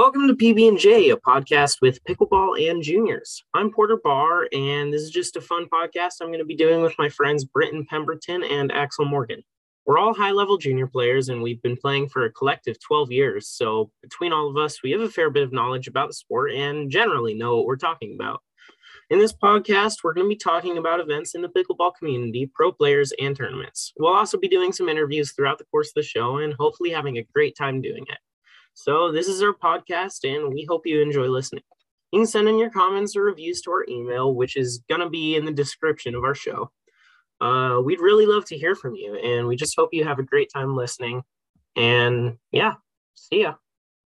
Welcome to PB&J, a podcast with pickleball and juniors. I'm Porter Barr, and this is just a fun podcast I'm going to be doing with my friends Britton Pemberton and Axel Morgan. We're all high-level junior players, and we've been playing for a collective 12 years. So between all of us, we have a fair bit of knowledge about the sport and generally know what we're talking about. In this podcast, we're going to be talking about events in the pickleball community, pro players, and tournaments. We'll also be doing some interviews throughout the course of the show and hopefully having a great time doing it. So, this is our podcast, and we hope you enjoy listening. You can send in your comments or reviews to our email, which is going to be in the description of our show. Uh, we'd really love to hear from you, and we just hope you have a great time listening. And yeah, see ya.